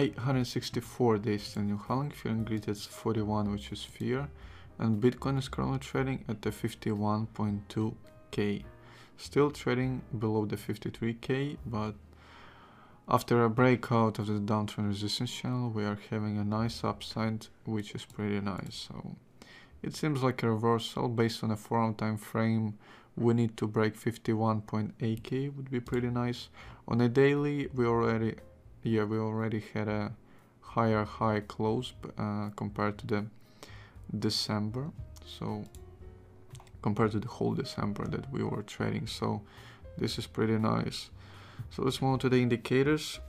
864 days to New Halling, Fear and Greed at 41, which is Fear, and Bitcoin is currently trading at the 51.2k. Still trading below the 53k, but after a breakout of the downtrend resistance channel, we are having a nice upside, which is pretty nice. So it seems like a reversal based on a 4 hour time frame. We need to break 51.8k would be pretty nice. On a daily, we already yeah we already had a higher high close uh, compared to the December. So compared to the whole December that we were trading. So this is pretty nice. So let's move to the indicators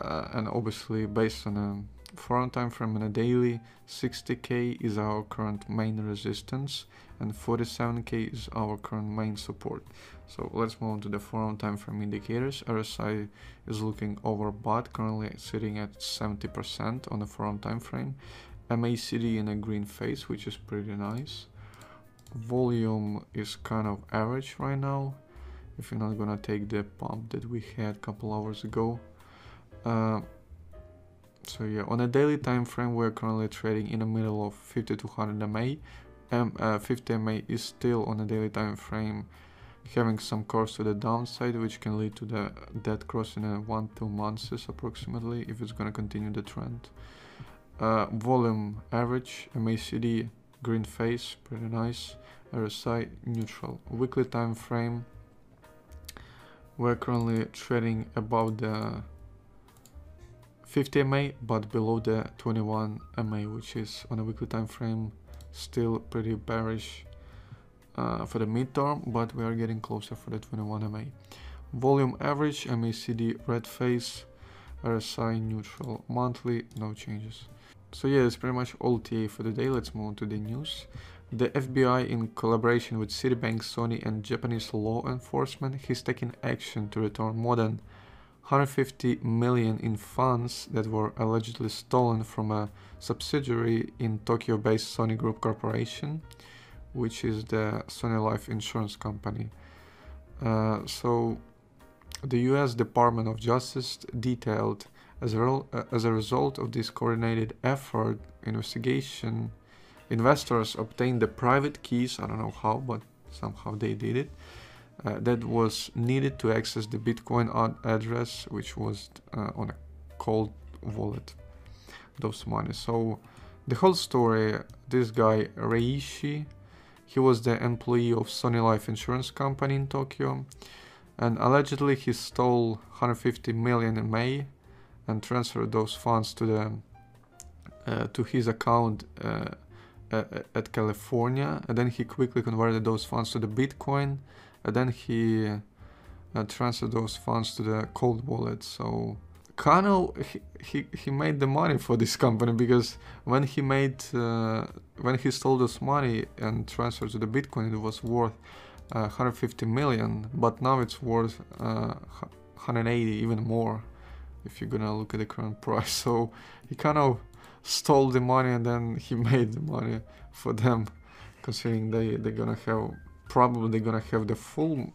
uh, and obviously based on a 4 hour time frame and a daily 60k is our current main resistance and 47k is our current main support. So let's move on to the 4 hour time frame indicators. RSI is looking overbought currently sitting at 70% on the 4 hour time frame. MACD in a green phase which is pretty nice. Volume is kind of average right now if you're not gonna take the pump that we had a couple hours ago. Uh, so yeah on a daily time frame we're currently trading in the middle of 5200 MA um, uh, 50 MA is still on a daily time frame having some course to the downside which can lead to the dead cross in a one two months approximately if it's gonna continue the trend. Uh, volume average MACD green phase pretty nice. RSI neutral. Weekly time frame we're currently trading above the 50 MA but below the 21 MA which is on a weekly time frame still pretty bearish uh, for the midterm but we are getting closer for the 21 MA volume average MACD red phase RSI neutral monthly no changes. So yeah it's pretty much all TA for the day. Let's move on to the news. The FBI, in collaboration with Citibank, Sony, and Japanese law enforcement, has taken action to return more than 150 million in funds that were allegedly stolen from a subsidiary in Tokyo-based Sony Group Corporation, which is the Sony Life Insurance Company. Uh, so, the U.S. Department of Justice detailed as a, uh, as a result of this coordinated effort, investigation, investors obtained the private keys. I don't know how, but somehow they did it uh, that was needed to access the Bitcoin address, which was uh, on a cold wallet, those money. So the whole story, this guy Rei Ishii, he was the employee of Sony Life Insurance Company in Tokyo, and allegedly he stole 150 million in May and transferred those funds to the uh, to his account uh, at California, and then he quickly converted those funds to the Bitcoin and then he uh, transferred those funds to the cold wallet. So Kano he, he, he made the money for this company because when he made uh, when he stole this money and transferred to the Bitcoin, it was worth uh, 150 million, but now it's worth uh, 180, even more, if you're gonna look at the current price. So he kind of stole the money and then he made the money for them, considering they they're gonna have probably gonna have the full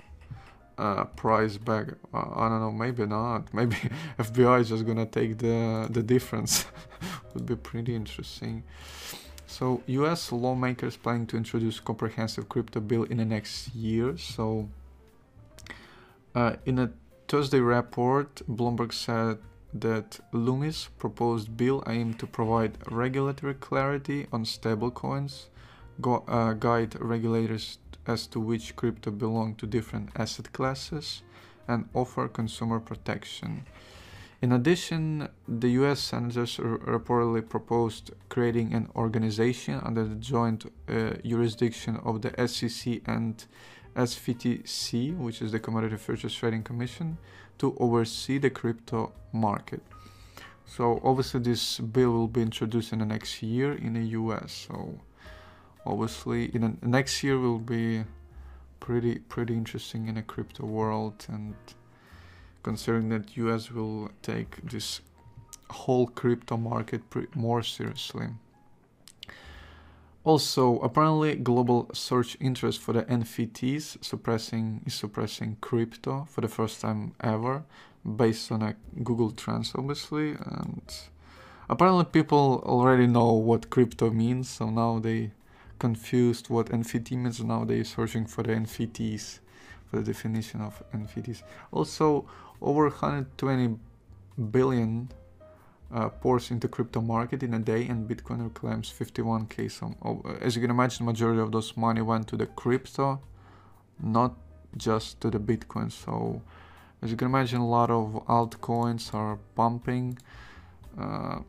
uh, price back. Uh, I don't know, maybe not. Maybe FBI is just gonna take the the difference. Would be pretty interesting. So U.S. lawmakers planning to introduce comprehensive crypto bill in the next year. So uh, in a Thursday report, Bloomberg said that Lummis proposed bill aimed to provide regulatory clarity on stablecoins, go, uh, guide regulators as to which crypto belong to different asset classes and offer consumer protection. In addition, the US senators reportedly proposed creating an organization under the joint uh, jurisdiction of the SEC and CFTC, which is the Commodity Futures Trading Commission, to oversee the crypto market. So obviously this bill will be introduced in the next year in the US. So obviously in next year will be pretty pretty interesting in a crypto world and considering that US will take this whole crypto market more seriously. Also, apparently global search interest for the NFTs suppressing is suppressing crypto for the first time ever. based on a Google Trends, obviously, and apparently people already know what crypto means, so now they confused what NFT means, nowadays, searching for the NFTs, for the definition of NFTs. Also, over 120 billion uh, pours into crypto market in a day and Bitcoin reclaims 51k. So oh, as you can imagine, majority of those money went to the crypto, not just to the Bitcoin. So as you can imagine, a lot of altcoins are pumping, uh,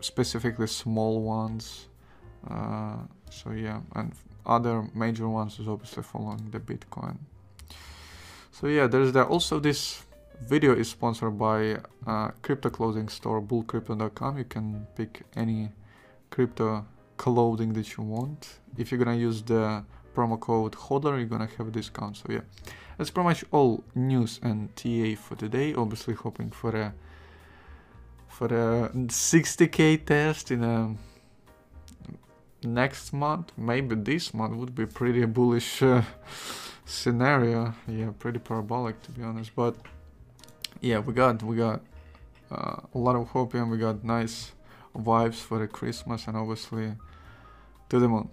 specifically small ones. Uh, so yeah, and other major ones is obviously following the Bitcoin. So yeah, there's there also this video is sponsored by uh, crypto clothing store bullcrypto.com. You can pick any crypto clothing that you want. If you're gonna use the promo code HODLER, you're gonna have a discount. So yeah, that's pretty much all news and TA for today. Obviously hoping for a for a 60k test in a next month, maybe this month would be pretty bullish uh, scenario. Yeah, pretty parabolic to be honest, but yeah, we got we got uh, a lot of hope and we got nice vibes for the Christmas and obviously to the moon.